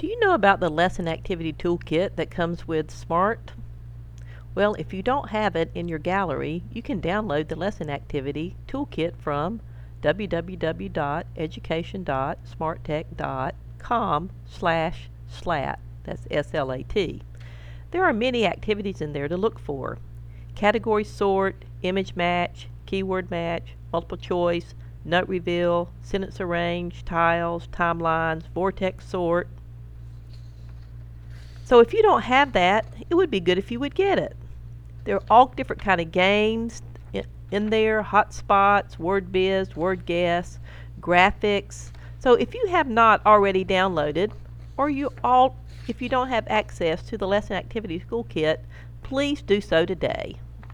Do you know about the lesson activity toolkit that comes with SMART? Well, if you don't have it in your gallery, you can download the lesson activity toolkit from www.education.smarttech.com slash SLAT. That's S-L-A-T. There are many activities in there to look for. Category sort, image match, keyword match, multiple choice, note reveal, sentence arrange, tiles, timelines, vortex sort, so if you don't have that, it would be good if you would get it. There are all different kind of games in there, hotspots, word biz, word guess, graphics. So if you have not already downloaded, or you all if you don't have access to the lesson activities toolkit, please do so today.